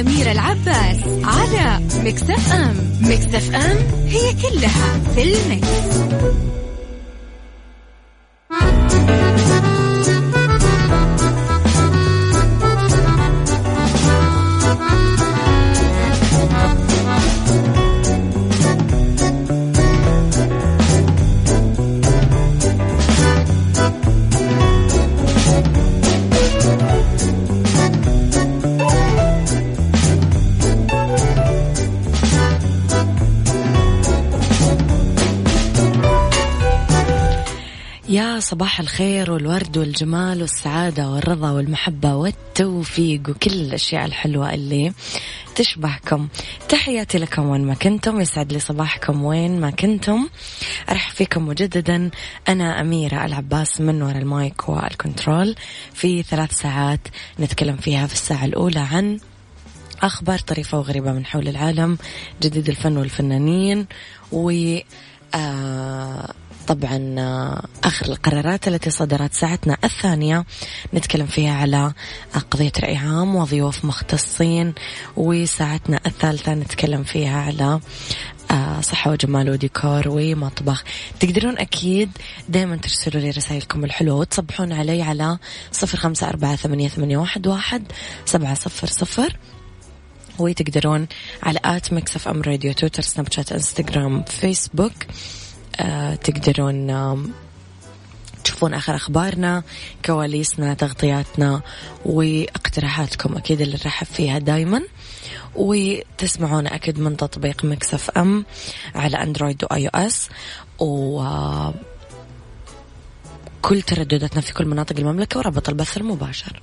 أميرة العباس على مكتف أم مكتف أم هي كلها في المكس. صباح الخير والورد والجمال والسعادة والرضا والمحبة والتوفيق وكل الأشياء الحلوة اللي تشبهكم. تحياتي لكم وين ما كنتم يسعد لي صباحكم وين ما كنتم. أرحب فيكم مجددا. أنا أميرة العباس من وراء ال mic وال control. في ثلاث ساعات نتكلم فيها في الساعة الأولى عن أخبار طريفة وغريبة من حول العالم جديد الفن والفنانين و آه طبعا آه، آخر القرارات التي صدرت ساعتنا الثانية نتكلم فيها على قضية رأي عام وضيوف مختصين وساعتنا الثالثة نتكلم فيها على آه، صحة وجمال وديكور ومطبخ. تقدرون أكيد دائما ترسلوا لي رسائلكم الحلوة وتصبحون علي على صفر خمسة أربعة ثمانية, ثمانية واحد, واحد سبعة صفر صفر. وتقدرون على آت Mix FM راديو تويتر سناب شات إنستغرام فيسبوك. آه، تقدرون تشوفون آخر أخبارنا كواليسنا تغطياتنا وإقتراحاتكم. أكيد اللي نرحب فيها دايما. وتسمعون أكيد من تطبيق Mix FM على أندرويد و iOS. و كل تردداتنا في كل مناطق المملكة ورابط البث المباشر.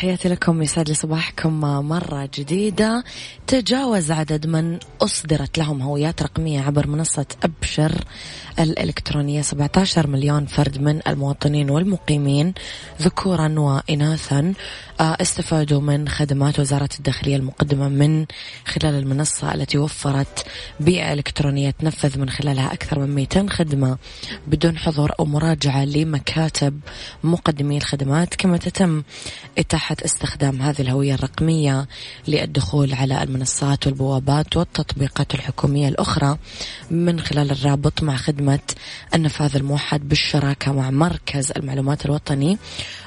تحياتي لكم يسعد لي صباحكم مرة جديدة. تجاوز عدد من أصدرت لهم هويات رقمية عبر منصة أبشر الإلكترونية. 17 مليون فرد من المواطنين والمقيمين ذكورا وإناثا آه، استفادوا من خدمات وزارة الداخلية المقدمة من خلال المنصة التي وفرت بيئة إلكترونية تنفذ من خلالها أكثر من 200 خدمة بدون حضور أو مراجعة لمكاتب مقدمي الخدمات. كما تتم إتاحة استخدام هذه الهوية الرقمية للدخول على المنصات والبوابات والتطبيقات الحكومية الأخرى من خلال الرابط مع خدمة النفاذ الموحد بالشراكة مع مركز المعلومات الوطني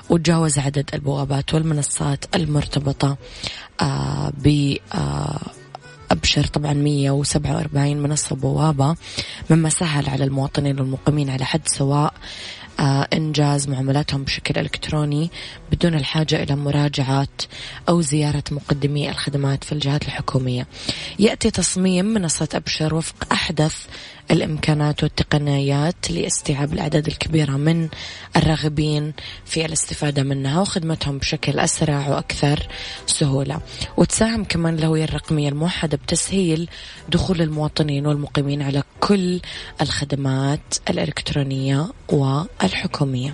وتجاوز عدد البوابات والمنصات المرتبطة آه، ب آه، أبشر طبعا 147 منصة بوابة مما سهل على المواطنين والمقيمين على حد سواء إنجاز معاملاتهم بشكل إلكتروني بدون الحاجة إلى مراجعة أو زيارة مقدمي الخدمات في الجهات الحكومية. يأتي تصميم منصة أبشر وفق أحدث الإمكانات والتقنيات لاستيعاب الأعداد الكبيرة من الراغبين في الاستفادة منها وخدمتهم بشكل أسرع وأكثر سهولة وتساهم كمان الهوية الرقمية الموحدة بتسهيل دخول المواطنين والمقيمين على كل الخدمات الإلكترونية والحكومية.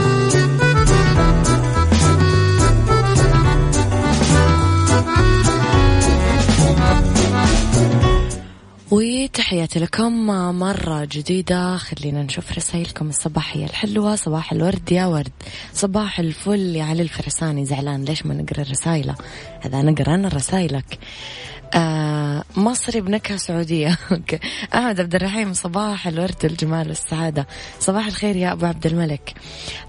وتحياتي لكم مرة جديدة. خلينا نشوف رسائلكم. الصباحية الحلوة صباح الورد يا ورد. صباح الفل يا علي الفرساني. زعلان ليش ما نقرأ الرسائل هذا نقرأ أنا رسائلك آه مصري بنكهة سعودية. أوكي. أحمد عبد الرحيم صباح الورد والجمال والسعادة صباح الخير يا أبو عبد الملك.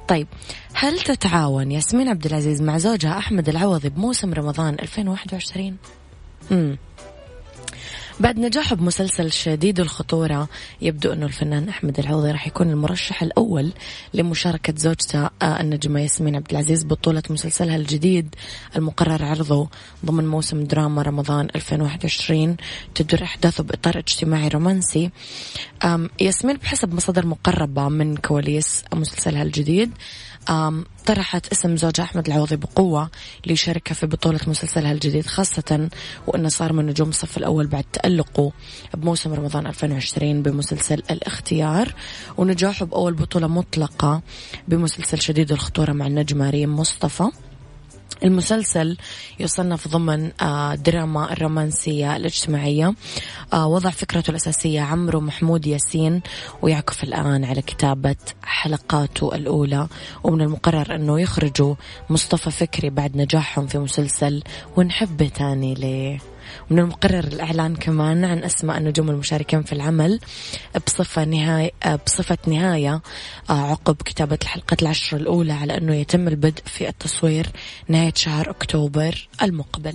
طيب هل تتعاون ياسمين عبد العزيز مع زوجها أحمد العوضي بموسم رمضان 2021 امم بعد نجاحه بمسلسل شديد الخطورة يبدو أنه الفنان أحمد العوضي راح يكون المرشح الأول لمشاركة زوجته آه، النجمة ياسمين عبد العزيز بطولة مسلسلها الجديد المقرر عرضه ضمن موسم دراما رمضان 2021 تدور أحداثه بإطار اجتماعي رومانسي. ياسمين بحسب مصادر مقربة من كواليس مسلسلها الجديد. طرحت اسم زوجها أحمد العوضي بقوة ليشاركها في بطولة مسلسلها الجديد خاصة وأنه صار من نجوم الصف الأول بعد تألقه بموسم رمضان 2020 بمسلسل الاختيار. ونجاحه بأول بطولة مطلقة بمسلسل شديد الخطورة مع النجمة ريم مصطفى. المسلسل يصنف ضمن آه، دراما الرومانسية الاجتماعية. آه، وضع فكرته الأساسية عمرو محمود ياسين ويعكف الآن على كتابة حلقاته الأولى. ومن المقرر أنه يخرجوا مصطفى فكري بعد نجاحهم في مسلسل ونحبه تاني ليه. من المقرر الإعلان كمان عن أسماء النجوم المشاركين في العمل بصفة نهاية بصفة نهاية آه، عقب كتابة الحلقة العشر الأولى على أنه يتم البدء في التصوير نهاية شهر أكتوبر المقبل.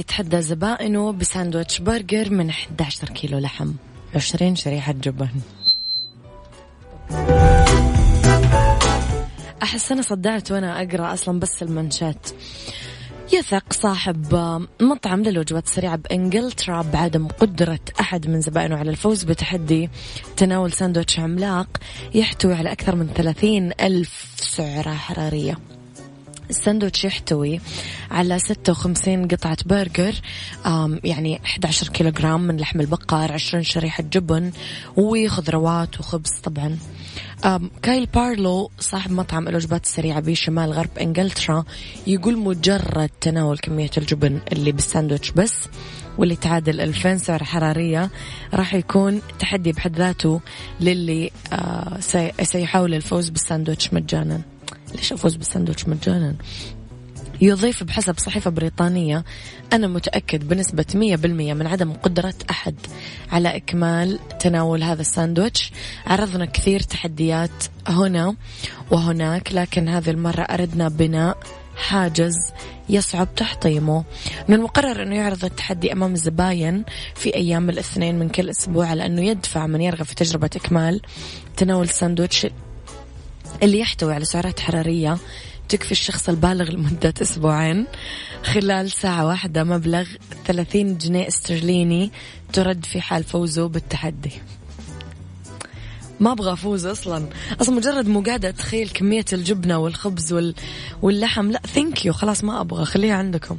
يتحدى زبائنه بساندويتش برجر من 11 كيلو لحم. 20 شريحة جبن. أحس أنا صدعت وأنا أقرأ أصلا بس المنشات. يثق صاحب مطعم للوجبات السريعة بإنجلترا بعدم قدرة أحد من زبائنه على الفوز بتحدي تناول ساندويتش عملاق يحتوي على أكثر من 30 ألف سعرة حرارية. الساندوتش يحتوي على 56 قطعة برجر يعني 11 كيلوغرام من لحم البقر 20 شريحة جبن وخضروات وخبز طبعا. كايل بارلو صاحب مطعم الوجبات السريعة بشمال غرب إنجلترا يقول مجرد تناول كمية الجبن اللي بالساندوتش بس واللي تعادل 2000 سعر حرارية راح يكون تحدي بحد ذاته للي آه، سيحاول الفوز بالساندوتش مجانا. ليش أفوز بالساندوتش مجانا؟ يضيف بحسب صحيفة بريطانية أنا متأكد بنسبة 100% من عدم قدرة أحد على إكمال تناول هذا الساندويتش. عرضنا كثير تحديات هنا وهناك لكن هذه المرة أردنا بناء حاجز يصعب تحطيمه. من المقرر أنه يعرض التحدي أمام الزباين في أيام الاثنين من كل أسبوع على أنه يدفع من يرغب في تجربة إكمال تناول الساندويتش اللي يحتوي على سعرات حرارية تكفي الشخص البالغ لمدة أسبوعين خلال ساعة واحدة مبلغ 30 جنيه استرليني ترد في حال فوزه بالتحدي. ما أبغى أفوز أصلا. أصلا مجرد مو قاعدة اتخيل كمية الجبنة والخبز وال... واللحم. لا thank you خلاص ما أبغى. خليها عندكم.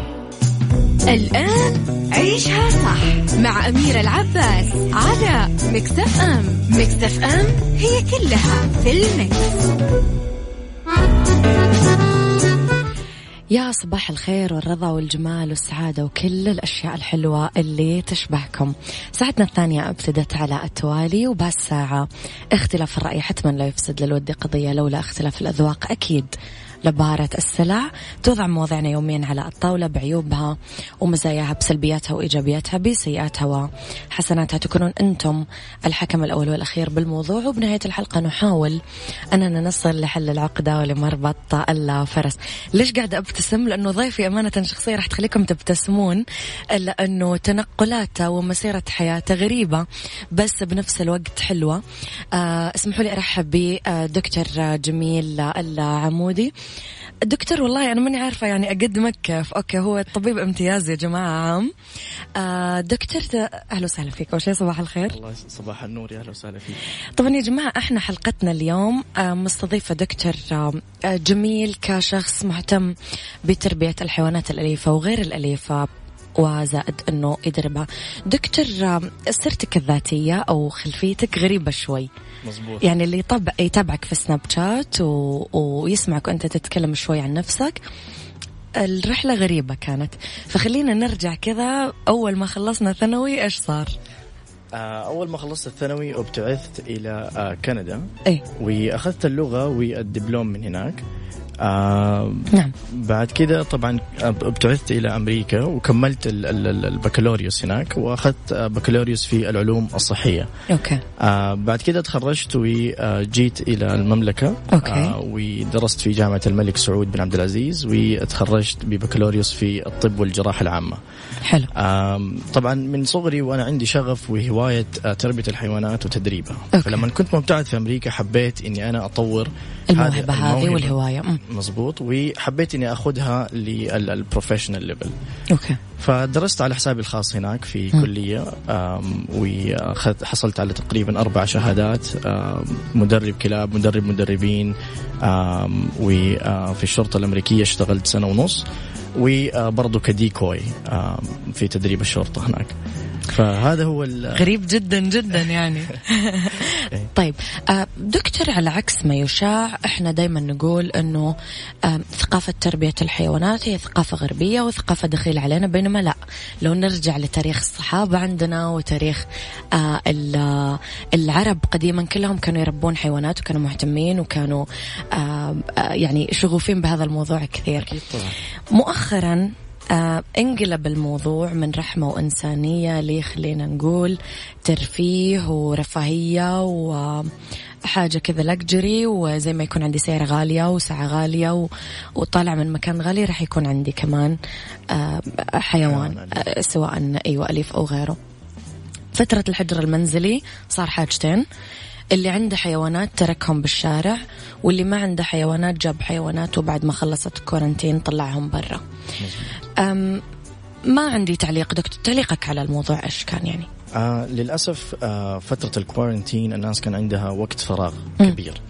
الآن عيشها صح مع أميرة العباس على مكتف أم. مكتف أم هي كلها في المكس. يا صباح الخير والرضا والجمال والسعادة وكل الأشياء الحلوة اللي تشبهكم. ساعتنا الثانية أبتدت على التوالي وبهالساعة اختلاف الرأي حتما لا يفسد للود قضية لولا اختلاف الأذواق أكيد. لبارة السلع. توضع مواضعنا يوميا على الطاولة بعيوبها ومزاياها بسلبياتها وإيجابياتها بسيئاتها وحسناتها. تكونون أنتم الحكم الأول والأخير بالموضوع. وبنهاية الحلقة نحاول أننا نصل لحل العقدة ولمربط الفرس. ليش قاعدة أبتسم؟ لأنه ضيفي أمانة شخصية راح تخليكم تبتسمون لأنه تنقلاته ومسيرة حياته غريبة بس بنفس الوقت حلوة. آه اسمحوا لي أرحب بدكتور جميل العمودي. دكتور والله أنا ماني عارفة يعني أقدمك كيف أوكي هو طبيب امتياز يا جماعة عام. آه دكتور أهلا وسهلا فيك. أول شيء صباح الخير. الله صباح النور يا أهلا وسهلا فيك. طبعا يا جماعة إحنا حلقتنا اليوم آه مستضيفة دكتور آه جميل كشخص مهتم بتربية الحيوانات الأليفة وغير الأليفة. وزائد إنه يدربها دكتور سيرتك الذاتية أو خلفيتك غريبة شوي. مزبوط يعني اللي يطبع يتابعك في سناب شات و... ويسمعك وأنت تتكلم شوي عن نفسك. الرحلة غريبة كانت. فخلينا نرجع كذا. أول ما خلصنا ثانوي إيش صار؟ آه، أول ما خلصت الثانوي أبتعثت إلى آه، كندا. إيه. وأخذت اللغة والدبلوم من هناك. آه نعم. بعد كده طبعا ابتعثت إلى أمريكا وكملت ال- ال- ال- البكالوريوس هناك وأخذت آه، بكالوريوس في العلوم الصحية. okay. آه بعد كده تخرجت وجيت إلى المملكة. okay. آه ودرست في جامعة الملك سعود بن عبد العزيز وتخرجت ببكالوريوس في الطب والجراحة العامة. حلو. آم، طبعا من صغري وأنا عندي شغف وهواية آه، تربية الحيوانات وتدريبها. okay. فلما كنت مبتعث في أمريكا حبيت إني أنا أطور الموهبة هذه الموهبة. مزبوط وحبيت إني أخذها لل professional level okay. فدرست على حسابي الخاص هناك في م. كلية آم، وأخذت حصلت على تقريبا أربع شهادات مدرب كلاب مدرب مدربين وفي الشرطة الأمريكية اشتغلت سنة ونص وبرضه كديكوي في تدريب الشرطة هناك. فهذا هو غريب جدا جدا يعني. إيه. طيب آه، دكتور على عكس ما يشاع إحنا دائما نقول إنه آه، ثقافة تربية الحيوانات هي ثقافة غربية وثقافة دخيلة علينا بينما لا. لو نرجع لتاريخ الصحابة عندنا وتاريخ آه، ال- العرب قديما كلهم كانوا يربون حيوانات وكانوا مهتمين وكانوا يعني شغوفين بهذا الموضوع كثير. مؤخرا آه انقلب الموضوع من رحمة وإنسانية لي خلينا نقول ترفيه ورفاهية وحاجة كذا لكجري وزي ما يكون عندي سيارة غالية وساعة غالية و... وطالع من مكان غالي راح يكون عندي كمان آه حيوان. آه سواء أيوة أليف أو غيره. فترة الحجر المنزلي صار حاجتين. اللي عنده حيوانات تركهم بالشارع واللي ما عنده حيوانات جاب حيوانات وبعد ما خلصت الكورنتين طلعهم برا. ما عندي تعليق. دكتور تعليقك على الموضوع إيش كان يعني؟ آه للأسف آه فترة الكوارنتين الناس كان عندها وقت فراغ. كبير.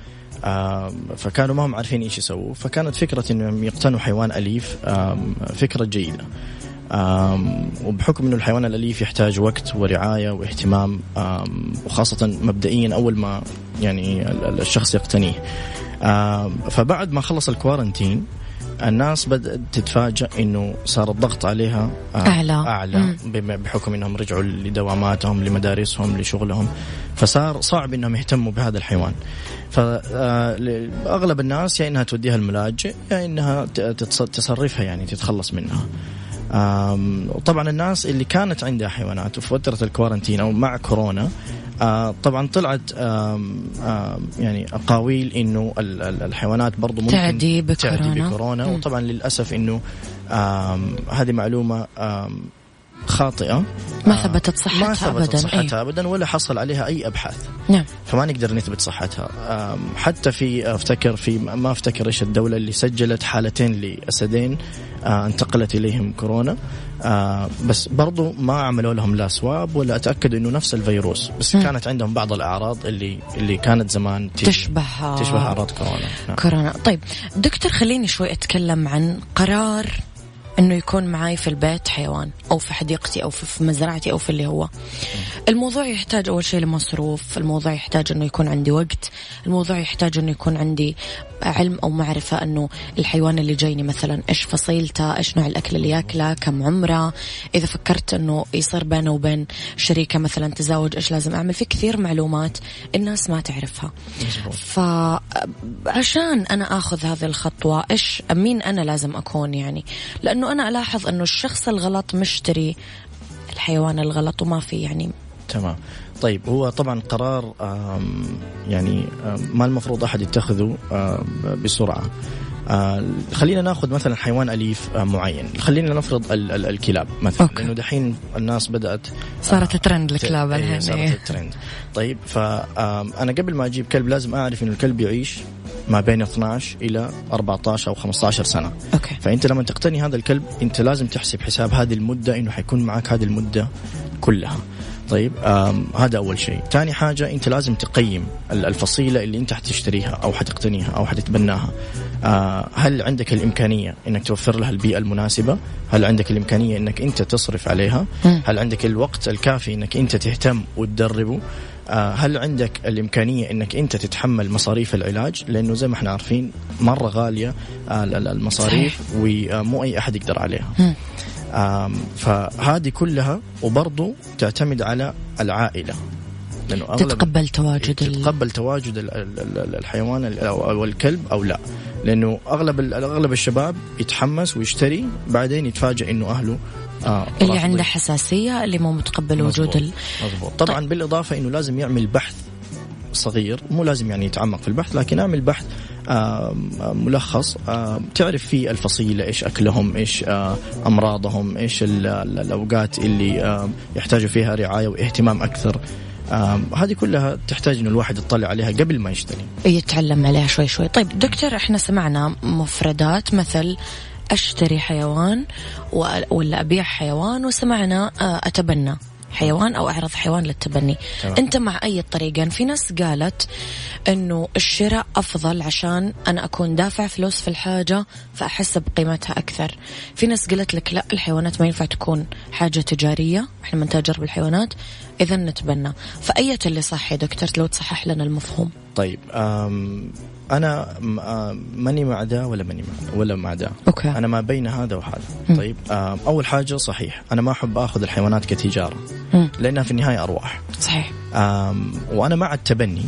آه فكانوا ما هم عارفين إيش يسووا. فكانت فكرة إنهم يقتنوا حيوان أليف آم، فكرة جيدة. وبحكم إنه الحيوان الأليف يحتاج وقت ورعاية واهتمام وخاصة مبدئيا أول ما يعني ال- ال- الشخص يقتنيه. فبعد ما خلص الكوارنتين الناس بدأت تتفاجأ إنه صار الضغط عليها آه، أعلى. أعلى مم. بحكم إنهم رجعوا لدواماتهم لمدارسهم لشغلهم فصار صعب إنهم يهتموا بهذا الحيوان فاغلب الناس يا إنها توديها الملاجئ يا تتص- تصرفها يعني تتخلص منها آم، وطبعا الناس اللي كانت عندها حيوانات وفي فتره الكوارنتين أو مع كورونا آه، طبعا طلعت آم، آم، يعني أقاويل إنه ال- ال- الحيوانات برضو ممكن تعدي بكورونا. تعدي بكورونا. وطبعا للأسف إنه هذه معلومة خاطئة. ما آه، ثبتت صحتها ما ثبتت أبداً، صحتها ابدا ولا حصل عليها أي أبحاث. نعم. فما نقدر نثبت صحتها. حتى في أفتكر في ما أفتكر إيش الدولة اللي سجلت حالتين لأسدين آه، انتقلت إليهم كورونا. آه بس برضو ما عملوا لهم لا سواب ولا اتاكدوا إنه نفس الفيروس بس مم. كانت عندهم بعض الأعراض اللي اللي كانت زمان تشبه تشبه أعراض كورونا نعم. كورونا طيب دكتور خليني شوي أتكلم عن قرار إنه يكون معي في البيت حيوان أو في حديقتي أو في في مزرعتي أو في اللي هو الموضوع يحتاج أول شيء لمصروف الموضوع يحتاج إنه يكون عندي وقت الموضوع يحتاج إنه يكون عندي علم أو معرفة أنه الحيوان اللي جايني مثلا إيش فصيلته إيش نوع الأكل اللي ياكله كم عمره. إذا فكرت أنه يصير بينه وبين شريكة مثلا تزاوج إيش لازم أعمل؟ في كثير معلومات الناس ما تعرفها. فعشان أنا أخذ هذه الخطوة إيش مين أنا لازم أكون يعني؟ لأنه أنا ألاحظ أنه الشخص الغلط مشتري الحيوان الغلط وما في يعني. تمام. طيب هو طبعا قرار يعني ما المفروض أحد يتخذه بسرعة. آه، خلينا ناخذ مثلا حيوان أليف آه، معين. خلينا نفرض ال- ال- الكلاب مثلا okay. لأنه دحين الناس بدأت صارت ترند الكلاب إيه، الحين صارت إيه. الترند. طيب فانا قبل ما أجيب كلب لازم أعرف إنه الكلب يعيش ما بين 12 إلى 14 أو 15 سنة. okay. فأنت لما تقتني هذا الكلب أنت لازم تحسب حساب هذه المدة إنه حيكون معك هذه المدة كلها. طيب هذا أول شيء. ثاني حاجة أنت لازم تقيم ال- الفصيلة اللي أنت حتشتريها أو حتقتنيها أو حتتبناها. آه هل عندك الإمكانية إنك توفر لها البيئة المناسبة؟ هل عندك الإمكانية إنك أنت تصرف عليها. هل عندك الوقت الكافي إنك أنت تهتم وتدربه؟ آه، هل عندك الإمكانية أنك أنت تتحمل مصاريف العلاج؟ لأنه زي ما إحنا عارفين مرة غالية آه، ال- ال- المصاريف ومو أي أحد يقدر عليها. فهذه كلها وبرضو تعتمد على العائلة لأنه أغلب تتقبل تواجد ال... تتقبل تواجد ال- ال- ال- الحيوان أو الكلب أو لا لأنه أغلب ال- أغلب الشباب يتحمس ويشتري بعدين يتفاجئ إنه أهله آه اللي. عنده حساسية اللي مو متقبل مزبوط. وجود ال... مضبوط طبعا بالإضافة إنه لازم يعمل بحث صغير مو لازم يعني يتعمق في البحث لكن أعمل بحث ملخص. تعرف فيه الفصيلة إيش أكلهم إيش آه، أمراضهم إيش ال- ال- الأوقات اللي يحتاجوا فيها رعاية واهتمام أكثر. آم، هذه كلها تحتاج انه الواحد يطلع عليها قبل ما يشتري. يتعلم عليها شوي شوي. طيب دكتور إحنا سمعنا مفردات مثل أشتري حيوان ولا أبيع حيوان وسمعنا آه، أتبنى. حيوان أو اعرض حيوان للتبني. تمام. أنت مع أي طريقة؟ في ناس قالت إنه الشراء أفضل عشان أنا أكون دافع فلوس في الحاجة فأحس بقيمتها أكثر. في ناس قالت لك لا الحيوانات ما ينفع تكون حاجة تجارية إحنا من تاجر بالحيوانات إذا نتبنى. فأية اللي صح يا دكتور؟ لو تصحح لنا المفهوم. طيب أنا م- ماني مع ده ولا ماني مع ولا مع ده أوكي. أنا ما بين هذا وهذا. طيب أول حاجة صحيح أنا ما أحب آخذ الحيوانات كتجارة مم. لأنها في النهاية أرواح. صحيح. وأنا مع التبني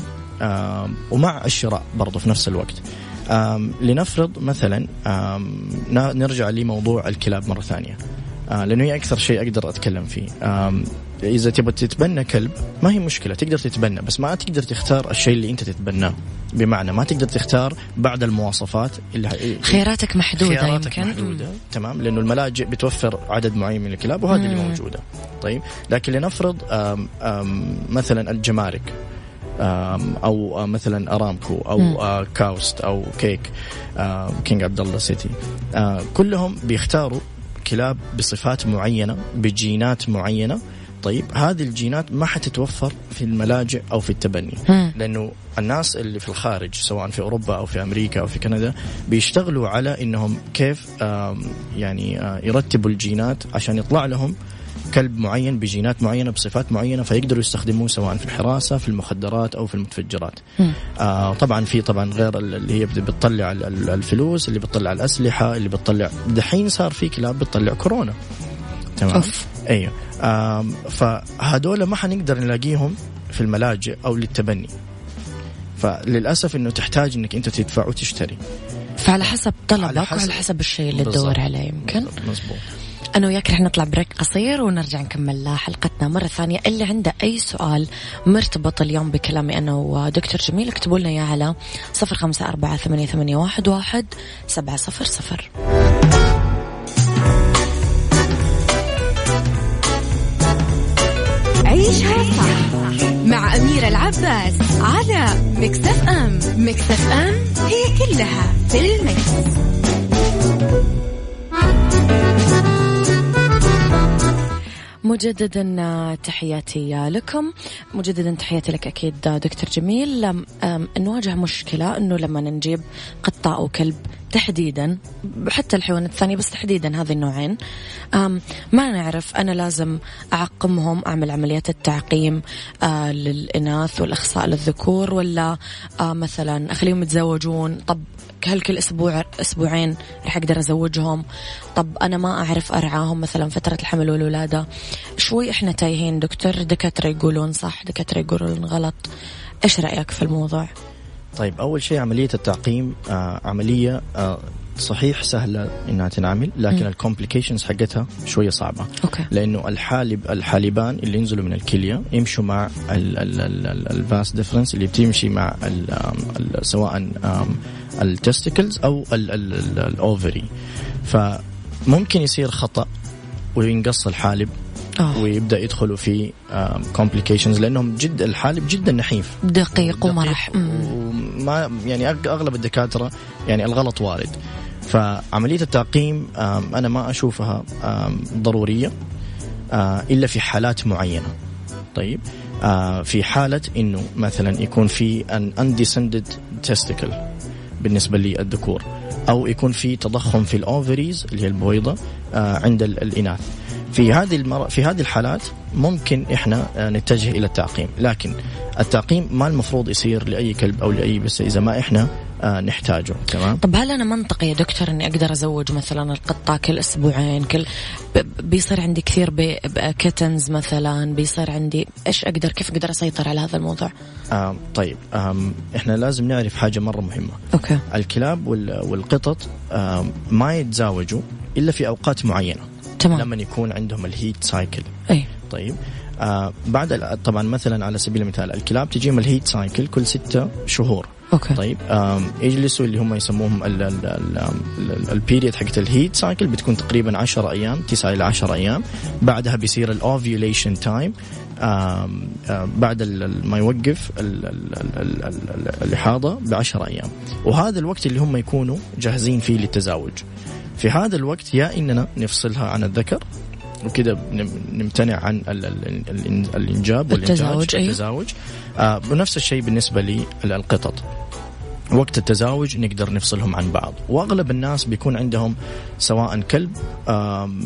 ومع الشراء برضو في نفس الوقت. لنفرض مثلا نرجع لموضوع الكلاب مرة ثانية. آه، لأنه هي أكثر شيء أقدر أتكلم فيه. إذا تبغى تتبنى كلب ما هي مشكلة تقدر تتبنى بس ما تقدر تختار الشيء اللي أنت تتبناه. بمعنى ما تقدر تختار بعد المواصفات اللي ه- خياراتك محدودة خياراتك يمكن؟ محدودة تمام؟ لأنه الملاجئ بتوفر عدد معين من الكلاب وهذه اللي مم. موجودة. طيب؟ لكن لنفرض آم آم مثلا الجمارك آم أو آه، مثلا أرامكو أو مم. آه، كاوست أو كيك King عبد الله City. آه، كلهم بيختاروا كلاب بصفات معينة بجينات معينة طيب هذه الجينات ما حتتوفر في الملاجئ أو في التبني. لأنه الناس اللي في الخارج سواء في أوروبا أو في أمريكا أو في كندا بيشتغلوا على إنهم كيف يعني آه، يرتبوا الجينات عشان يطلع لهم كلب معين بجينات معينة بصفات معينة فيقدروا يستخدموه سواء في الحراسة في المخدرات أو في المتفجرات. آه طبعا في طبعا غير ال- اللي هي بت- بتطلع ال- ال- الفلوس اللي بتطلع الأسلحة اللي بتطلع دحين صار في كلاب بتطلع كورونا. تمام؟ أوف. أيوه آم، فهدول ما حنقدر نلاقيهم في الملاجئ أو للتبني. فللأسف إنه تحتاج إنك أنت تدفع وتشتري. فعلى حسب طلبك على حسب- وعلى حسب الشيء اللي. تدور عليه يمكن مزبوط. أنا وياك رح نطلع بريك قصير ونرجع نكمل حلقتنا مرة ثانية. اللي عنده أي سؤال مرتبط اليوم بكلامي أنا ودكتور جميل اكتبوا لنا إياه على صفر خمسة أربعة ثمانية, ثمانية واحد, واحد سبعة صفر صفر. عيشها صح مع أميرة العباس على مكتف أم. مكتف أم هي كلها في المكس. مجددا آه، تحياتي لكم. مجددا تحياتي لك أكيد آه، دكتور جميل. نواجه مشكلة إنه لما نجيب قطة أو كلب تحديدا حتى الحيوانات الثانية بس تحديدا هذه النوعين. ما نعرف أنا لازم أعقمهم أعمل عمليات التعقيم آه، للإناث والأخصاء للذكور ولا آه، مثلا أخليهم يتزوجون. طب هل كل أسبوع أسبوعين راح أقدر أزوجهم؟ طب أنا ما أعرف أرعاهم مثلا فترة الحمل والولادة. شوي إحنا تايهين. دكتور دكاترة يقولون صح دكاترة يقولون غلط. إيش رأيك في الموضوع؟ طيب أول شيء عملية التعقيم آه عملية آه صحيح سهلة إنها تنعمل لكن ال complications حقتها شوية صعبة. okay. لأنه الحالب الحالبان اللي ينزلوا من الكلية يمشوا مع ال vas deferens اللي بتمشي مع ال ال سواء ال testicles أو ال ovary فممكن يصير خطأ وينقص الحالب أوه. ويبدأ يدخلوا في complications لأنهم جد الحالب جدا نحيف. دقيق ومرح. وما يعني أغلب الدكاترة يعني الغلط وارد. فعملية التعقيم أنا ما أشوفها آم، ضرورية آه، إلا في حالات معينة. طيب آه، في حالة إنه مثلا يكون في un undescended testicle بالنسبة للذكور أو يكون في تضخم في ال ovaries اللي هي البويضة آه، عند ال- الإناث. في هذه المر... في هذه الحالات ممكن إحنا نتجه إلى التعقيم. لكن التعقيم ما المفروض يصير لأي كلب أو لأي بس إذا ما إحنا نحتاجه. تمام؟ طب هل أنا منطقي يا دكتور إني أقدر أزوج مثلا القطة كل أسبوعين؟ كل بيصير عندي كثير كتنز مثلا؟ بيصير عندي إيش أقدر؟ كيف أقدر أسيطر على هذا الموضوع؟ آه طيب آم إحنا لازم نعرف حاجة مرة مهمة. أوكي. الكلاب وال- والقطط آم، ما يتزاوجوا إلا في أوقات معينة. تمام. لما يكون عندهم ال heat cycle أي. طيب. آه بعد طبعا مثلا على سبيل المثال الكلاب تجيهم ال heat cycle كل ستة شهور. okay طيب يجلسوا اللي هم يسموهم ال- ال- ال- ال- ال period حقت ال heat cycle بتكون تقريبا 10 أيام 9 إلى 10 أيام بعدها بيصير ال ovulation time بعد ما يوقف ال- ال- ال- ال- ال- الاحاضه ب 10 أيام وهذا الوقت اللي هم يكونوا جاهزين فيه للتزاوج في هذا الوقت يا اننا نفصلها عن الذكر وكذا نم- نمتنع عن ال- ال- ال- الإنجاب والإنتاج التزاوج، أيوه. آه ونفس الشيء بالنسبة للقطط وقت التزاوج نقدر نفصلهم عن بعض. وأغلب الناس بيكون عندهم سواء كلب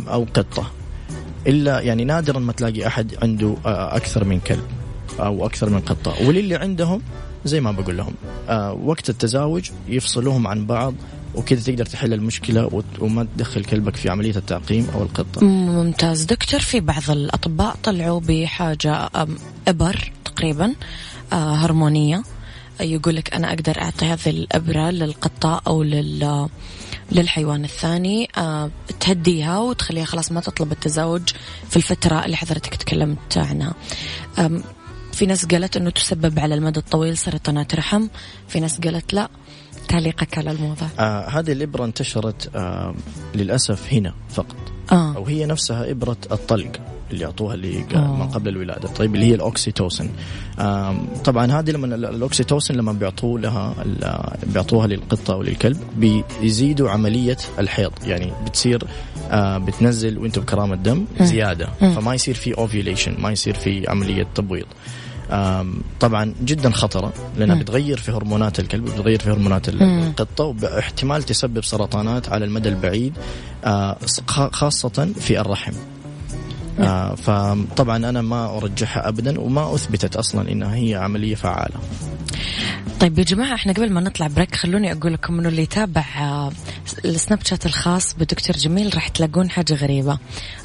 أو قطة. إلا يعني نادرا ما تلاقي أحد عنده آه، أكثر من كلب أو أكثر من قطة. وللي عندهم زي ما بقول لهم آه، وقت التزاوج يفصلوهم عن بعض وكذا تقدر تحل المشكلة وما تدخل كلبك في عملية التعقيم أو القطة. ممتاز. دكتور في بعض الأطباء طلعوا بحاجة أم، إبر تقريبا آه، هرمونية. يقول لك أنا أقدر أعطي هذه الإبرة للقطة أو لل للحيوان الثاني آه، تهديها وتخليها خلاص ما تطلب التزاوج في الفترة اللي حضرتك تكلمت عنها. في ناس قالت أنه تسبب على المدى الطويل سرطانات رحم في ناس قالت لا. تعليقك على الموضوع. آه هذه الإبرة انتشرت آه للأسف هنا فقط. آه. أو هي نفسها إبرة الطلق اللي يعطوها اللي. ما قبل الولادة. طيب اللي هي ال oxytocin طبعا هذه لما ال- ال oxytocin لما بيعطوا لها بيعطوها للقطة أو للكلب بيزيدوا عملية الحيض. يعني بتصير آه بتنزل وانت بكرامة دم زيادة. فما يصير في ovulation ما يصير في عملية تبويض. طبعا جدا خطرة لأنها بتغير في هرمونات الكلب بتغير في هرمونات ال- القطة وباحتمال تسبب سرطانات على المدى البعيد آه، خاصة في الرحم. آه فطبعا أنا ما أرجحها ابدا وما أثبتت أصلا إنها هي عملية فعالة. طيب يا جماعة إحنا قبل ما نطلع break خلوني أقول لكم إنه اللي يتابع آه، السناب شات الخاص بدكتور جميل راح تلاقون حاجة غريبة.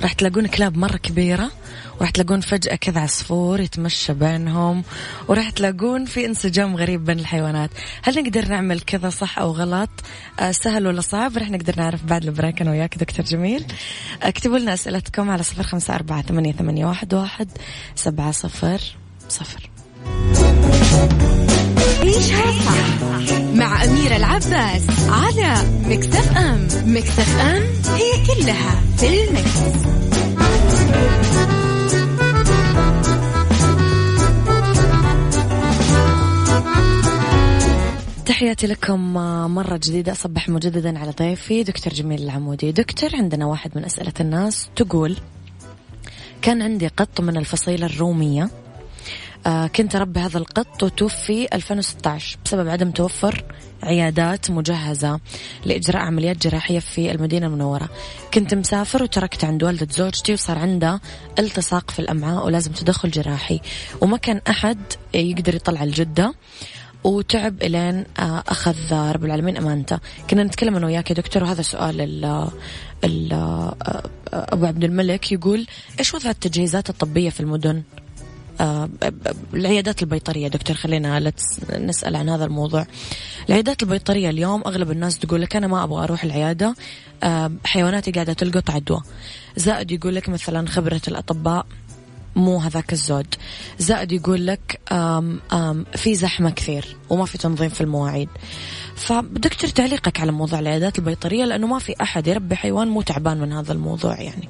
راح تلاقون كلاب مرة كبيرة وراح تلاقون فجأة كذا عصفور يتمشى بينهم وراح تلاقون في انسجام غريب بين الحيوانات. هل نقدر نعمل كذا صح أو غلط؟ آه، سهل ولا صعب؟ راح نقدر نعرف بعد البريك أنا وياك دكتور جميل. اكتبوا لنا أسئلتكم على صفر خمسة أربعة ثمانية, ثمانية واحد, واحد سبعة صفر صفر. عيشها صح مع أميرة العباس على مكتف أم مكتف أم هي كلها في المكس. تحياتي لكم مرة جديدة أصبح مجددا على ضيفي دكتور جميل العمودي. دكتور عندنا واحد من أسئلة الناس تقول كان عندي قط من الفصيلة الرومية آه كنت أربي هذا القط وتوفي 2016 بسبب عدم توفر عيادات مجهزة لإجراء عمليات جراحية في المدينة المنورة. كنت مسافر وتركت عند والدة زوجتي وصار عنده التصاق في الأمعاء ولازم تدخل جراحي. وما كان أحد يقدر يطلع الجدة وتعب إلين آه، أخذ رب العالمين أمانته. كنا نتكلم أنا وياك يا دكتور وهذا سؤال ال ال آه، أبو عبد الملك يقول إيش وضع التجهيزات الطبية في المدن؟ آه، العيادات البيطرية دكتور خلينا نسأل عن هذا الموضوع. العيادات البيطرية اليوم أغلب الناس تقول لك أنا ما أبغى أروح العيادة حيواناتي قاعدة تلقط عدوى. زائد يقول لك مثلا خبرة الأطباء مو هذاك الزود زائد يقول لك آم آم في زحمة كثير وما في تنظيم في المواعيد. فدكتور تعليقك على موضوع العيادات البيطرية لأنه ما في أحد يربي حيوان مو تعبان من هذا الموضوع يعني.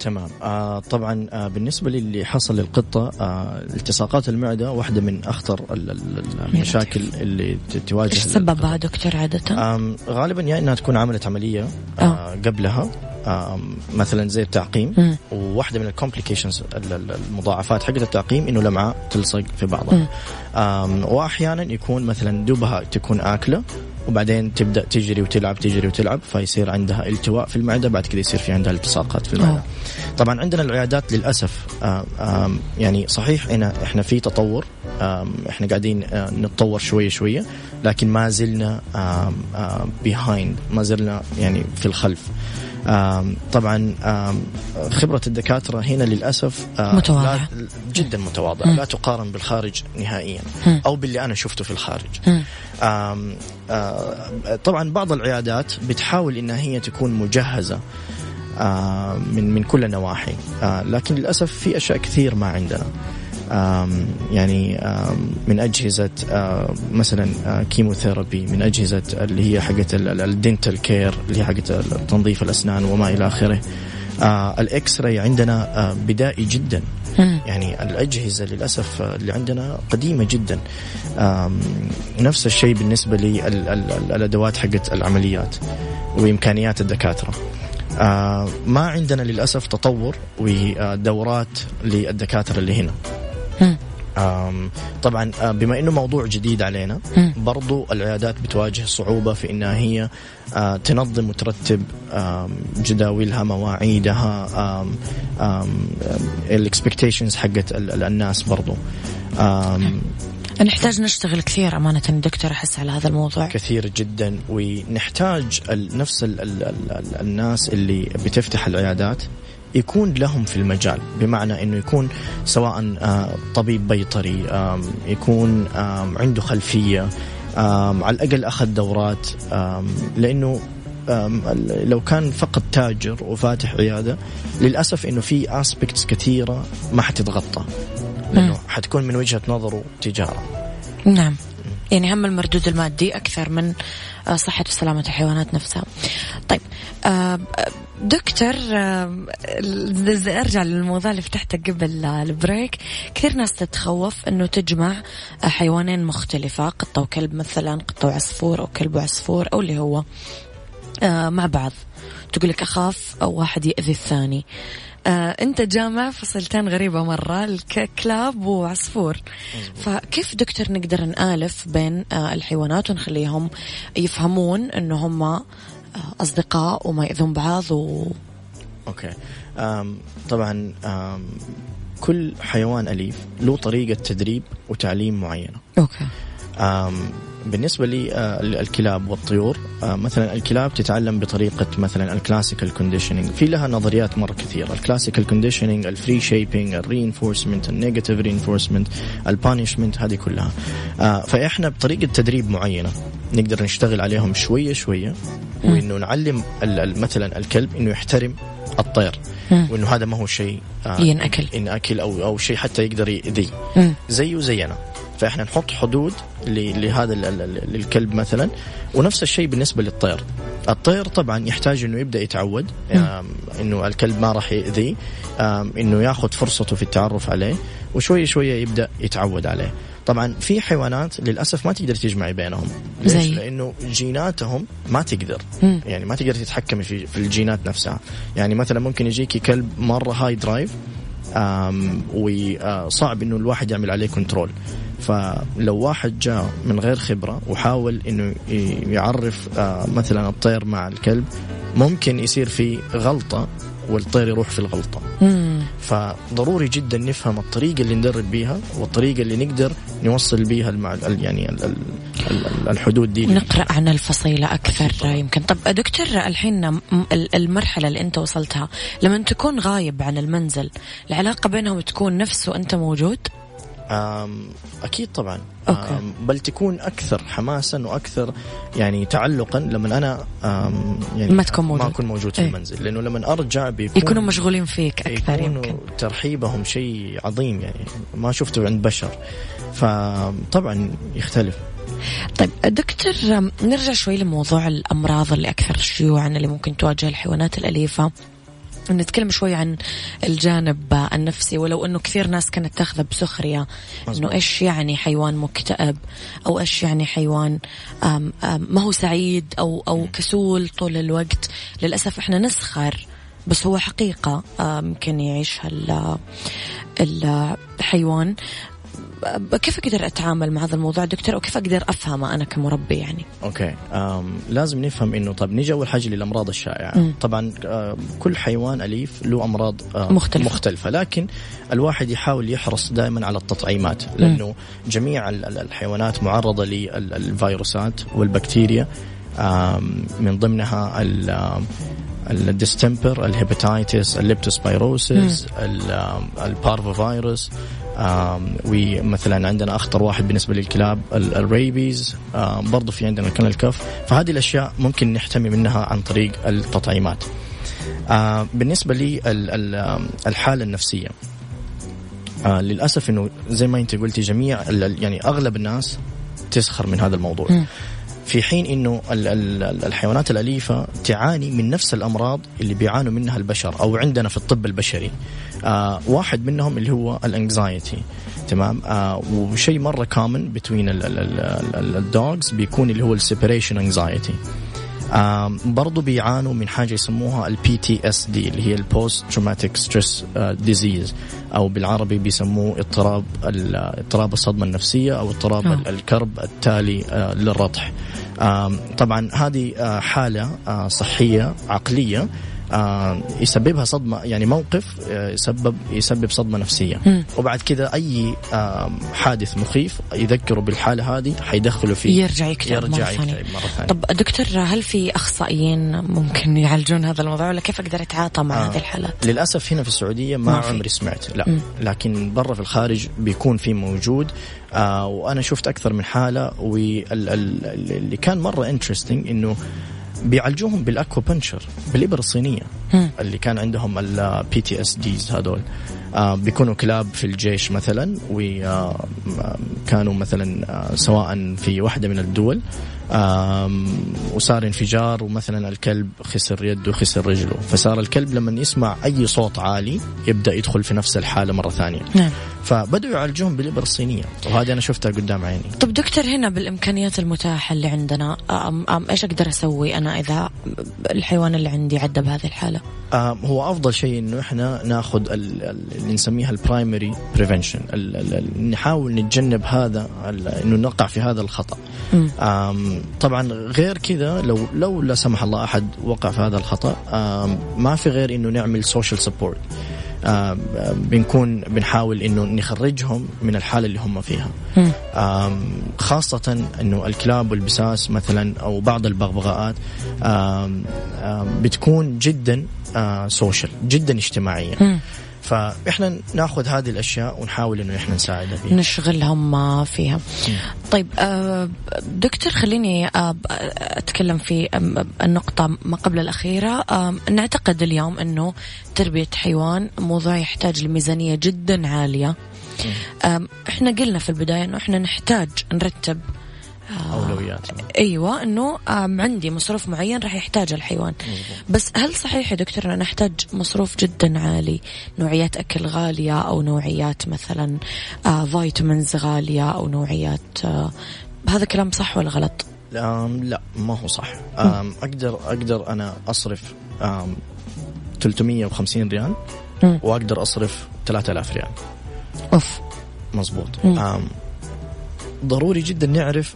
تمام. آه طبعا آه بالنسبة للي حصل للقطة آه التصاقات المعدة واحدة من أخطر المشاكل اللي تواجه إيش سببها دكتور عادة؟ آه غالبا يا إنها تكون عملت عملية آه, آه. قبلها. مثلا زي التعقيم. وواحدة من الكومبليكيشنز المضاعفات حقت التعقيم إنه الامعاء تلصق في بعضها واحيانا يكون مثلا دوبها تكون آكلة وبعدين تبدأ تجري وتلعب تجري وتلعب فيصير عندها التواء في المعدة بعد كذا يصير في عندها التصاقات في المعدة. أوه. طبعا عندنا العيادات للأسف يعني صحيح هنا إحنا في تطور إحنا قاعدين آه، نتطور شوية شوية لكن ما زلنا بيهايند ما زلنا يعني في الخلف. طبعا خبرة الدكاترة هنا للأسف متواضعة. جدا متواضعة. لا تقارن بالخارج نهائيا أو باللي أنا شفته في الخارج. طبعا بعض العيادات بتحاول إنها هي تكون مجهزة من من كل النواحي لكن للأسف في أشياء كثير ما عندنا. يعني من أجهزة مثلا chemotherapy من أجهزة اللي هي حقت ال dental care اللي هي حقت تنظيف الأسنان وما إلى آخره. ال X-ray عندنا بدائي جدا. يعني الأجهزة للأسف اللي عندنا قديمة جدا. نفس الشيء بالنسبة للأدوات حقت العمليات وإمكانيات الدكاترة. ما عندنا للأسف تطور ودورات للدكاترة اللي هنا. طبعا بما إنه موضوع جديد علينا برضو العيادات بتواجه صعوبة في إنها هي تنظم وترتب جداولها مواعيدها الاكسبكتيشنز حقت الناس برضو. نحتاج نشتغل كثير أمانة دكتور أحس على هذا الموضوع. كثير جدا ونحتاج نفس الناس اللي بتفتح العيادات يكون لهم في المجال بمعنى إنه يكون سواء آه، طبيب بيطري يكون عنده خلفية على الأقل أخذ دورات لأنه لو كان فقط تاجر وفاتح عيادة للأسف إنه في اسبكتس كثيرة ما حتتغطى لأنه حتكون من وجهة نظره تجارة. نعم. يعني هم المردود المادي أكثر من صحة وسلامة الحيوانات نفسها. طيب آه، دكتور آه، أرجع للموضوع اللي فتحته قبل البريك. كثير ناس تتخوف إنه تجمع حيوانين مختلفة قطة وكلب مثلا قطة وعصفور أو كلب وعصفور أو اللي هو مع بعض. تقول لك أخاف أو واحد يأذي الثاني. آه انت جامع فصلتين غريبة مرة الكلاب وعصفور. فكيف دكتور نقدر نآلف بين آه الحيوانات ونخليهم يفهمون انه هم آه أصدقاء وما يأذون بعض و... okay. أم طبعا أم كل حيوان أليف له طريقة تدريب وتعليم معينة. okay. بالنسبة للكلاب آه، والطيور آه، مثلا الكلاب تتعلم بطريقة مثلا ال classical conditioning في لها نظريات مرة كثيرة. الكلاسيكال كونديشننج الفري شيبينج الرينفورسمنت النيجاتيف رينفورسمنت البانشمنت هذه كلها. آه، فإحنا بطريقة تدريب معينة نقدر نشتغل عليهم شوية شوية وإنه نعلم مثلا الكلب إنه يحترم الطير وإنه هذا ما هو شيء ينأكل. ينأكل أو أو شيء حتى يقدر يأذيه زيه زينا فاحنا نحط حدود لهذا للكلب مثلا. ونفس الشيء بالنسبة للطير. الطير طبعا يحتاج إنه يبدأ يتعود. إنه الكلب ما راح ياذيه إنه ياخذ فرصته في التعرف عليه. وشويه شوية يبدأ يتعود عليه. طبعا في حيوانات للأسف ما تقدر تجمعي بينهم. ليش؟ زي. لأنه جيناتهم ما تقدر. مم. يعني ما تقدر تتحكمي في في الجينات نفسها. يعني مثلا ممكن يجيكي كلب مرة high drive وصعب إنه الواحد يعمل عليه control فلو واحد جاء من غير خبرة وحاول إنه ي- يعرف آه، مثلا الطير مع الكلب ممكن يصير في غلطة والطير يروح في الغلطة. مم. فضروري جدا نفهم الطريقة اللي ندرب بيها والطريقة اللي نقدر نوصل بيها المع... ال- يعني ال... ال... ال- الحدود دي. نقرأ عن الفصيلة أكثر يمكن. طب دكتور الحين المرحلة اللي أنت وصلتها لما تكون غايب عن المنزل العلاقة بينهم تكون نفس وأنت موجود؟ أكيد طبعا. أوكي. بل تكون أكثر حماسا وأكثر يعني تعلقا لما أنا يعني ما تكون موجود. ما أكون موجود في إيه. المنزل. لأنه لما أرجع بيكون يكونوا مشغولين فيك أكثر يكونوا يمكن. ترحيبهم شيء عظيم يعني. ما شفته عند بشر. فطبعا يختلف. طيب دكتور نرجع شوي لموضوع الأمراض اللي أكثر شيوعا اللي ممكن تواجه الحيوانات الأليفة. نتكلم شوي عن الجانب النفسي ولو إنه كثير ناس كانت تاخذه بسخرية. إنه إيش يعني حيوان مكتئب؟ أو إيش يعني حيوان آم آم ما هو سعيد؟ أو أو كسول طول الوقت. للأسف إحنا نسخر بس هو حقيقة آم، يمكن يعيشها ال- الحيوان. كيف أقدر أتعامل مع هذا الموضوع دكتور؟ أو كيف أقدر أفهمه أنا كمربي يعني؟ أوكي أم لازم نفهم إنه طب نيجي أول حاجة للأمراض الشائعة. مم. طبعا كل حيوان أليف له أمراض مختلفة. مختلفة. لكن الواحد يحاول يحرص دائما على التطعيمات لأنه جميع ال- ال- الحيوانات معرضة للفيروسات والبكتيريا. من ضمنها ال distemper ال hepatitis ال leptospirosis ال parvovirus ومثلا عندنا أخطر واحد بالنسبة للكلاب ال- rabies. آم، برضو في عندنا kennel cough. فهذه الأشياء ممكن نحتمي منها عن طريق التطعيمات. آه، بالنسبة الحالة النفسية. آه للأسف إنه زي ما أنت قلتي جميع يعني أغلب الناس تسخر من هذا الموضوع. مم. في حين إنه ال- ال- الحيوانات الأليفة تعاني من نفس الأمراض اللي بيعانوا منها البشر أو عندنا في الطب البشري. آه واحد منهم اللي هو ال anxiety تمام؟ آه وشيء مرة common بين ال dogs بيكون اللي هو ال separation anxiety آم، برضو بيعانوا من حاجة يسموها ال PTSD اللي هي ال post traumatic stress disease أو بالعربي بيسموه اضطراب اضطراب الصدمة النفسية أو اضطراب آه. ال- الكرب التالي آه، للرضح آم، طبعا هذه آه، حالة آه، صحية عقلية آه، يسببها صدمة يعني موقف آه، يسبب يسبب صدمة نفسية مم. وبعد كذا أي حادث مخيف يذكره بالحالة هذه حيدخله في يرجع يكتئب مرة يرجع ثانية. يكتئب مرة ثانية طب دكتور هل في أخصائيين ممكن يعالجون هذا الموضوع ولا كيف أقدر أتعاطى مع آه. هذه الحالات؟ للأسف هنا في السعودية ما, ما في. عمري سمعت لا مم. لكن برا في الخارج بيكون في موجود آه وأنا شفت أكثر من حالة واللي كان مرة interesting إنه بيعالجوهم بال acupuncture بالإبر الصينية. اللي كان عندهم ال PTSD هذول آه بيكونوا كلاب في الجيش مثلا وكانوا مثلا آه سواء في واحدة من الدول وصار انفجار ومثلا الكلب خسر يده خسر رجله. فصار الكلب لما يسمع أي صوت عالي يبدأ يدخل في نفس الحالة مرة ثانية. نعم. فبدأوا يعالجوهم بالإبر الصينية. وهذه أنا شفتها قدام عيني. طب دكتور هنا بالإمكانيات المتاحة اللي عندنا أم أم إيش أقدر أسوي أنا إذا الحيوان اللي عندي عنده هذه الحالة؟ آه هو أفضل شيء إنه إحنا ناخذ ال- ال- اللي نسميها ال primary prevention نحاول نتجنب هذا إنه نقع في هذا الخطأ. طبعا غير كذا لو لو لا سمح الله أحد وقع في هذا الخطأ ما في غير إنه نعمل social support بنكون بنحاول إنه نخرجهم من الحالة اللي هم فيها. خاصة إنه الكلاب والبسس مثلا أو بعض البغبغاءات بتكون جدا social جدا اجتماعية مم. فاحنا ناخذ هذه الأشياء ونحاول إنه إحنا نساعدها فيها. نشغلهم آه، فيها. طيب آه، دكتور خليني آه، أتكلم في آم، النقطة ما قبل الأخيرة. آم، نعتقد اليوم أنه تربية حيوان موضوع يحتاج لميزانية جدا عالية. آم، إحنا قلنا في البداية أنه إحنا نحتاج نرتب أولويات. أيوه إنه عندي مصروف معين راح يحتاجه الحيوان. بس هل صحيح يا دكتور ان نحتاج مصروف جدا عالي؟ نوعيات أكل غالية أو نوعيات مثلا آه فيتامينز غالية أو نوعيات آه هذا كلام صح ولا غلط؟ لا ما هو صح. أقدر أقدر أنا أصرف أم 350 ريال. وأقدر أصرف 3000 ريال. أوف. آم ضروري جدا نعرف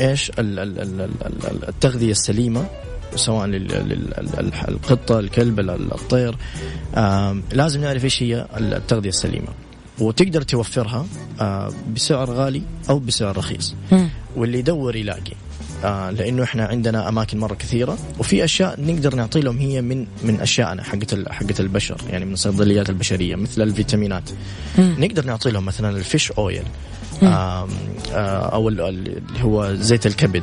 إيش ال- ال- ال- ال- ال- التغذية السليمة سواء للقطه الكلب ال- الطير لازم نعرف إيش هي التغذية السليمة. وتقدر توفرها بسعر غالي أو بسعر رخيص. واللي يدور يلاقي. لأنه إحنا عندنا أماكن مرة كثيرة وفي أشياء نقدر نعطي لهم هي من من اشيائنا حقت حقت البشر يعني من الصيدليات البشرية مثل الفيتامينات. نقدر نعطي لهم مثلا الفيش أويل. أو ال- ال- اللي هو زيت الكبد.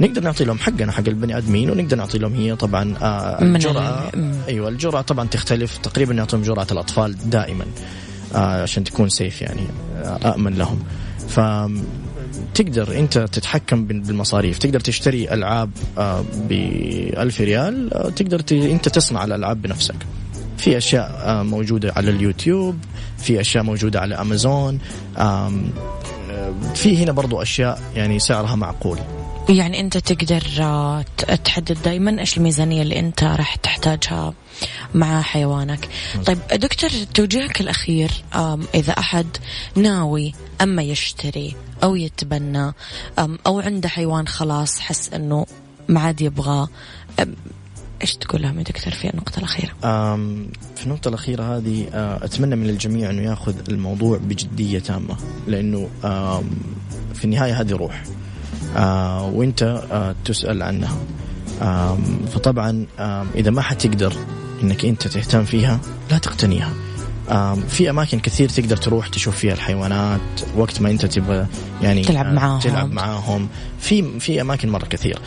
نقدر نعطي لهم حقنا حق البني آدمين ونقدر نعطي لهم هي طبعا الجرعة. أيوه الجرعة طبعا تختلف. تقريبا نعطيهم جرعة الأطفال دائما عشان تكون سيف يعني آمن لهم. ف تقدر أنت تتحكم بال- بالمصاريف. تقدر تشتري ألعاب ب 1000 ريال تقدر ت... أنت تصنع الألعاب بنفسك. في أشياء آه، موجودة على اليوتيوب في أشياء موجودة على أمازون آه، في هنا برضو أشياء يعني سعرها معقول يعني أنت تقدر آه، تحدد دائما إيش الميزانية اللي أنت راح تحتاجها مع حيوانك. طيب دكتور توجيهك الأخير إذا أحد ناوي أما يشتري أو يتبنى أو عنده حيوان خلاص حس إنه ما عاد يبغاه إيش تقول لهم يا دكتور في النقطة الأخيرة؟ آم، في النقطة الأخيرة هذه أتمنى من الجميع أنه ياخذ الموضوع بجدية تامة لأنه في النهاية هذه روح. وأنت تسأل عنها. فطبعا إذا ما حتقدر أنك أنت تهتم فيها لا تقتنيها. في أماكن كثير تقدر تروح تشوف فيها الحيوانات وقت ما أنت تبغى يعني تلعب معاهم. تلعب معاهم في في أماكن مرة كثير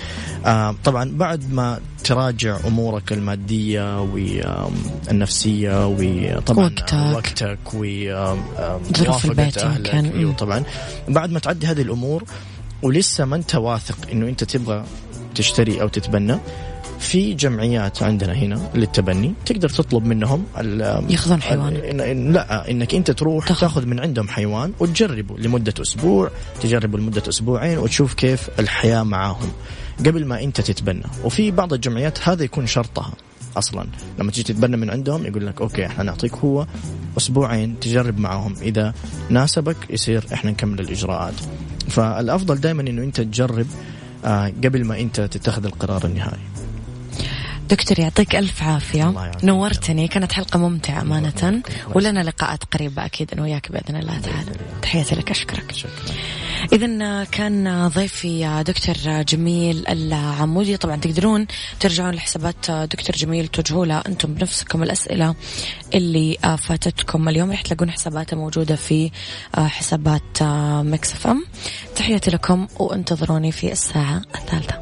طبعا بعد ما تراجع أمورك المادية والنفسيه وطبعا وقتك. وقتك ظروف البيت أهلك يمكن. أيوه طبعا بعد ما تعدي هذه الأمور ولسه ما أنت واثق إنه أنت تبغى تشتري أو تتبنى في جمعيات عندنا هنا للتبني. تقدر تطلب منهم ياخذون حيوان. إن إن لا إنك أنت تروح تاخذ. تاخذ من عندهم حيوان وتجربه لمدة أسبوع تجربه لمدة أسبوعين وتشوف كيف الحياة معاهم قبل ما أنت تتبنى. وفي بعض الجمعيات هذا يكون شرطها أصلا. لما تجي تتبنى من عندهم يقول لك أوكي إحنا نعطيك هو أسبوعين تجرب معاهم إذا ناسبك يصير إحنا نكمل الإجراءات. فالأفضل دائما إنه أنت تجرب آه، قبل ما أنت تتخذ القرار النهائي. دكتور يعطيك ألف عافية. نورتني. كانت حلقة ممتعة أمانة. ولنا لقاءات قريبة أكيد أنا وياك بإذن الله تعالى. تحياتي لك أشكرك. إذا كان ضيفي دكتور جميل العمودي. طبعا تقدرون ترجعون لحسابات دكتور جميل توجهوا له أنتم بنفسكم الأسئلة اللي فاتتكم اليوم. راح تلاقون حساباته موجودة في حسابات Mix FM. تحياتي لكم وانتظروني في الساعة الثالثة.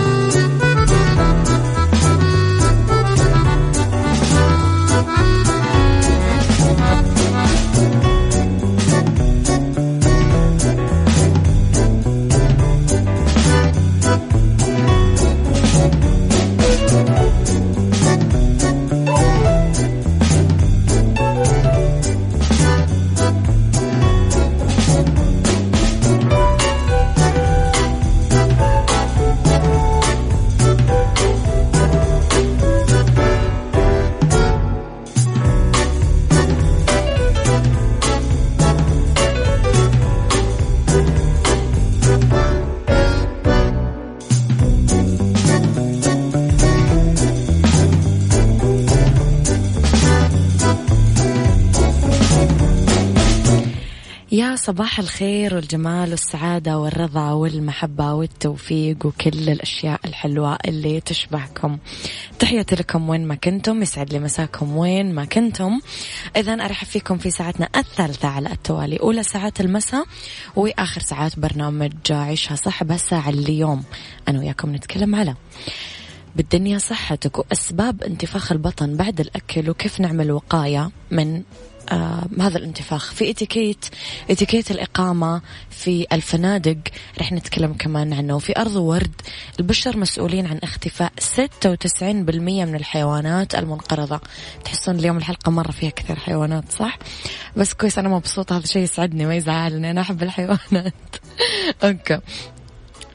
صباح الخير والجمال والسعادة والرضا والمحبة والتوفيق وكل الأشياء الحلوة اللي تشبهكم. تحياتي لكم وين ما كنتم يسعد لي مساكم وين ما كنتم. إذا أرحب فيكم في ساعتنا الثالثة على التوالي. أولى ساعات المساء وآخر ساعات برنامج عيشها صح بهالساعة اليوم. أنا وياكم نتكلم على بالدنيا صحتك وأسباب انتفاخ البطن بعد الأكل وكيف نعمل وقاية من آه هذا الانتفاخ. في اتيكيت اتيكيت الإقامة في الفنادق رح نتكلم كمان عنه. وفي أرض ورد البشر مسؤولين عن اختفاء 96% من الحيوانات المنقرضة. تحسون اليوم الحلقة مرة فيها كثير حيوانات صح؟ بس كويس أنا مبسوطة هذا شيء يسعدني ما يزعلني أنا أحب الحيوانات. أوكي.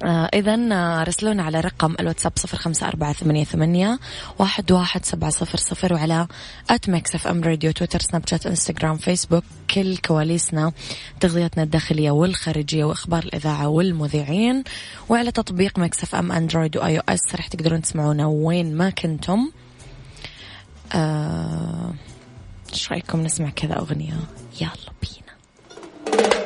إذا آه، رسلونا على رقم الواتساب صفر خمسة أربعة ثمانية, ثمانية واحد, واحد سبعة صفر صفر وعلى at ميكس أف أم راديو تويتر سناب شات إنستغرام فيسبوك كل كواليسنا تغذيتنا الداخلية والخارجية وإخبار الإذاعة والمذيعين. وعلى تطبيق ميكس أف أم أندرويد وآي أو إس رح تقدرون تسمعونا وين ما كنتم. آه، إيش آه رأيكم نسمع كذا أغنية؟ يلا بينا.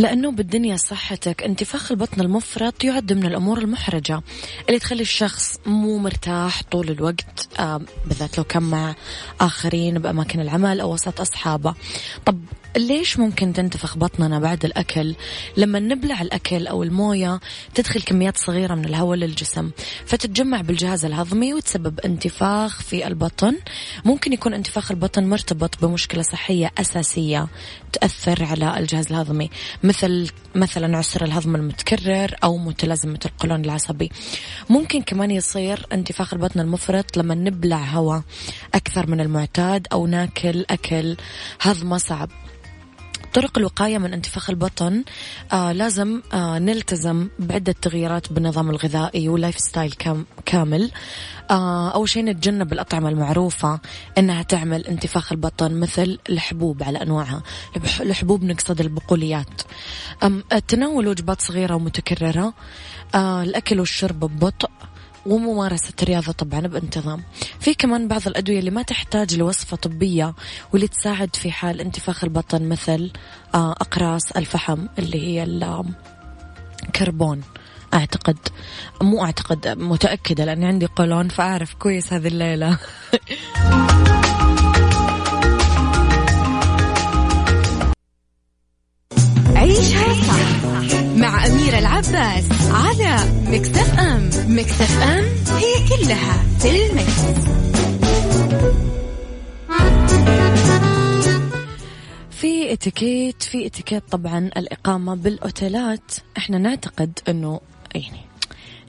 لأنه بالدنيا صحتك انتفاخ البطن المفرط يعد من الأمور المحرجة اللي تخلي الشخص مو مرتاح طول الوقت آه بالذات لو كان مع آخرين بأماكن العمل أو وسط أصحابه. طب ليش ممكن تنتفخ بطننا بعد الأكل؟ لما نبلع الأكل أو الموية تدخل كميات صغيرة من الهواء للجسم فتتجمع بالجهاز الهضمي وتسبب انتفاخ في البطن. ممكن يكون انتفاخ البطن مرتبط بمشكلة صحية أساسية تأثر على الجهاز الهضمي. مثل مثلا عسر الهضم المتكرر أو متلازمة القولون العصبي. ممكن كمان يصير انتفاخ البطن المفرط لما نبلع هواء أكثر من المعتاد أو ناكل أكل هضمه صعب. طرق الوقاية من انتفاخ البطن آه لازم آه نلتزم بعدة تغييرات بالنظام الغذائي ولايف ستايل كام كامل. آه أول شيء نتجنب الأطعمة المعروفة أنها تعمل انتفاخ البطن مثل الحبوب على أنواعها. الحبوب نقصد البقوليات. تناول وجبات صغيرة ومتكررة. آه الأكل والشرب ببطء. وممارسة الرياضة طبعا بانتظام. في كمان بعض الأدوية اللي ما تحتاج لوصفة طبية واللي تساعد في حال انتفاخ البطن مثل آه، أقراص الفحم اللي هي الكربون أعتقد مو أعتقد متأكدة لأني عندي قولون فأعرف كويس هذه الليلة. عيشها صح. مع أميرة العباس على ميكس اف ام ميكس اف ام it's all in the mix. في اتيكيت في اتيكيت طبعا الإقامة بالأوتيلات إحنا نعتقد إنه يعني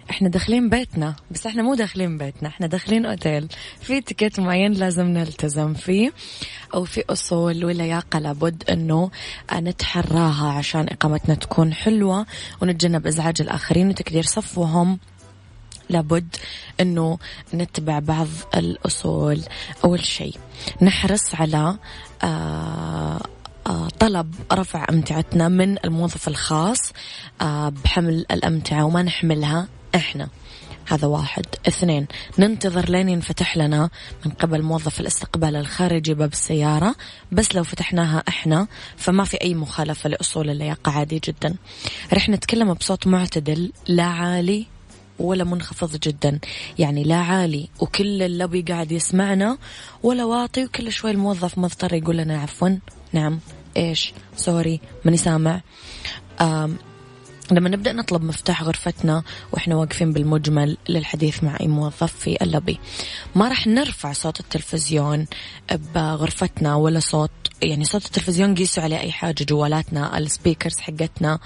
إحنا داخلين بيتنا بس إحنا مو داخلين بيتنا إحنا داخلين أوتيل. في اتيكيت معين لازم نلتزم فيه أو في أصول ولياقة لابد إنه نتحراها عشان إقامتنا تكون حلوة ونتجنب إزعاج الآخرين وتكدير صفوهم. لابد إنه نتبع بعض الأصول. أول شيء نحرص على آه آه، طلب رفع أمتعتنا من الموظف الخاص آه، بحمل الأمتعة وما نحملها. إحنا. هذا واحد. اثنين ننتظر لين ينفتح لنا من قبل موظف الاستقبال الخارجي باب السيارة. بس لو فتحناها إحنا فما في أي مخالفة لأصول اللياقة. عادي جدا. رح نتكلم بصوت معتدل لا عالي ولا منخفض جدا. يعني لا عالي وكل اللوبي قاعد يسمعنا ولا واطي وكل شوي الموظف مضطر يقول لنا عفوا. نعم. إيش؟ sorry ماني سامع. لما نبدأ نطلب مفتاح غرفتنا وإحنا واقفين بالمجمل للحديث مع أي موظف في اللبي ما راح نرفع صوت التلفزيون بغرفتنا ولا صوت يعني صوت التلفزيون قيسوا عليه أي حاجة جوالاتنا السبيكرز حقتنا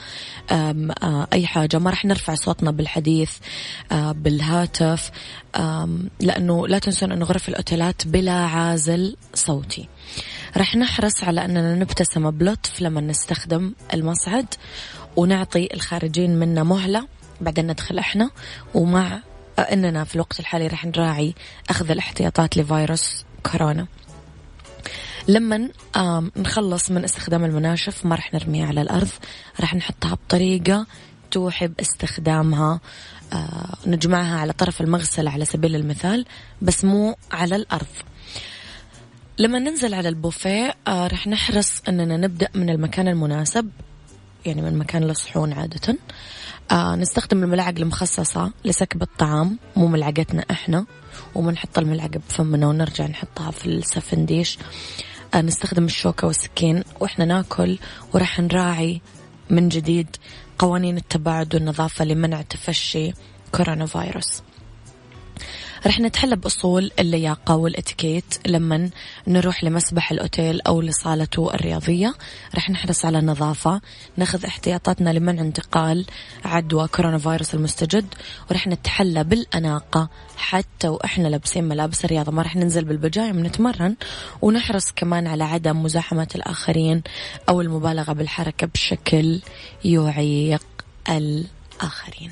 أي حاجة. ما راح نرفع صوتنا بالحديث بالهاتف لأنه لا تنسون أنه غرف الأوتيلات بلا عازل صوتي. راح نحرص على أننا نبتسم بلطف لما نستخدم المصعد. ونعطي الخارجين منا مهلة بعدين ندخل إحنا ومع إننا في الوقت الحالي راح نراعي أخذ الاحتياطات لفيروس كورونا. لما نخلص من استخدام المناشف ما راح نرميها على الأرض راح نحطها بطريقة توحي باستخدامها آه نجمعها على طرف المغسلة على سبيل المثال بس مو على الأرض. لما ننزل على البوفيه آه رح نحرص أننا نبدأ من المكان المناسب. يعني من مكان الصحون عادة. آه نستخدم الملاعق المخصصة لسكب الطعام مو ملعقتنا إحنا ومنحط الملعقة بفمنا ونرجع نحطها في السفنديش آه نستخدم الشوكة والسكين وإحنا ناكل وراح نراعي من جديد قوانين التباعد والنظافة لمنع تفشي كورونا فيروس. رح نتحلى بأصول اللياقة والإتيكيت لما نروح لمسبح الأوتيل أو لصالته الرياضية. رح نحرص على النظافة ناخذ احتياطاتنا لمنع انتقال عدوى كورونا فيروس المستجد ورح نتحلى بالأناقة. حتى وإحنا لابسين ملابس الرياضة ما رح ننزل بالبجايم نتمرن ونحرص كمان على عدم مزاحمة الآخرين أو المبالغة بالحركة بشكل يعيق الآخرين.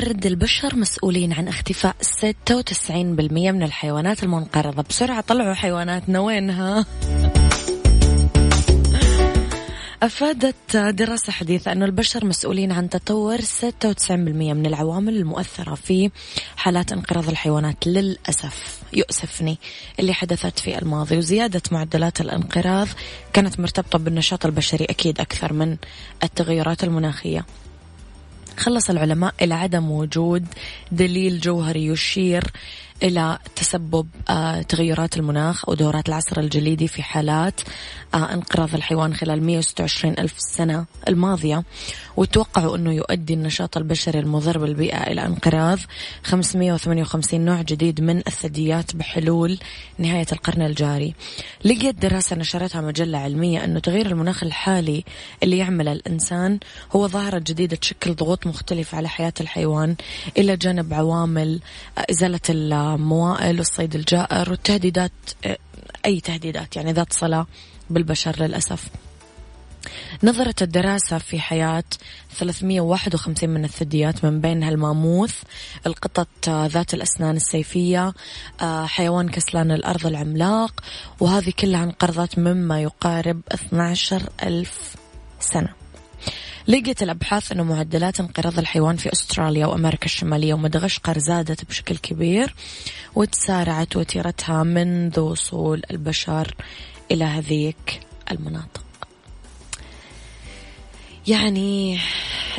ورد البشر مسؤولين عن اختفاء 96% من الحيوانات المنقرضة. بسرعة طلعوا حيواناتنا. وينها؟ أفادت دراسة حديثة أن البشر مسؤولين عن تطور 96% من العوامل المؤثرة في حالات انقراض الحيوانات. للأسف يؤسفني اللي حدثت في الماضي وزيادة معدلات الانقراض كانت مرتبطة بالنشاط البشري أكيد أكثر من التغيرات المناخية. خلص العلماء إلى عدم وجود دليل جوهري يشير إلى تسبب آه، تغيرات المناخ أو دورات العصر الجليدي في حالات آه، انقراض الحيوان خلال 126 ألف سنة الماضية. وتوقعوا أنه يؤدي النشاط البشري المضر بالبيئة إلى انقراض. 558 نوع جديد من الثدييات بحلول نهاية القرن الجاري. لقيت دراسة نشرتها مجلة علمية أنه تغيير المناخ الحالي اللي يعمله الإنسان هو ظاهرة جديدة تشكل ضغوط مختلفة على حياة الحيوان إلى جانب عوامل إزالة الموائل والصيد الجائر والتهديدات أي تهديدات يعني ذات صلة بالبشر للأسف. نظرت الدراسة في حياة 351 من الثدييات من بينها الماموث القطط ذات الأسنان السيفية حيوان كسلان الأرض العملاق وهذه كلها انقرضت مما يقارب 12 ألف سنة. لقيت الأبحاث أنه معدلات انقراض الحيوان في أستراليا وأمريكا الشمالية ومدغشقر زادت بشكل كبير وتسارعت وتيرتها منذ وصول البشر إلى هذيك المناطق. يعني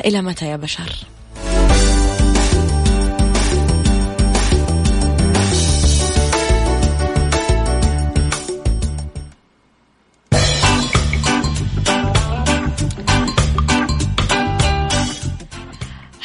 إلى متى يا بشر؟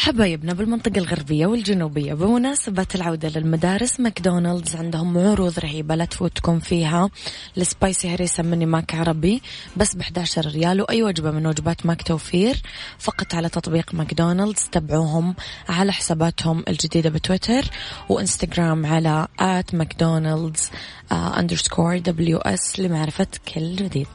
حبايبنا بالمنطقة الغربية والجنوبية. بمناسبة العودة للمدارس ماكدونالدز عندهم عروض رهيبة لا تفوتكم فيها. ال spicy هريسة مني ماك عربي بس ب 11 ريال وأي وجبة من وجبات ماك توفير. فقط على تطبيق ماكدونالدز تابعوهم على حساباتهم الجديدة بتويتر وإنستغرام على at ماكدونالدز underscore WS لمعرفة كل جديد.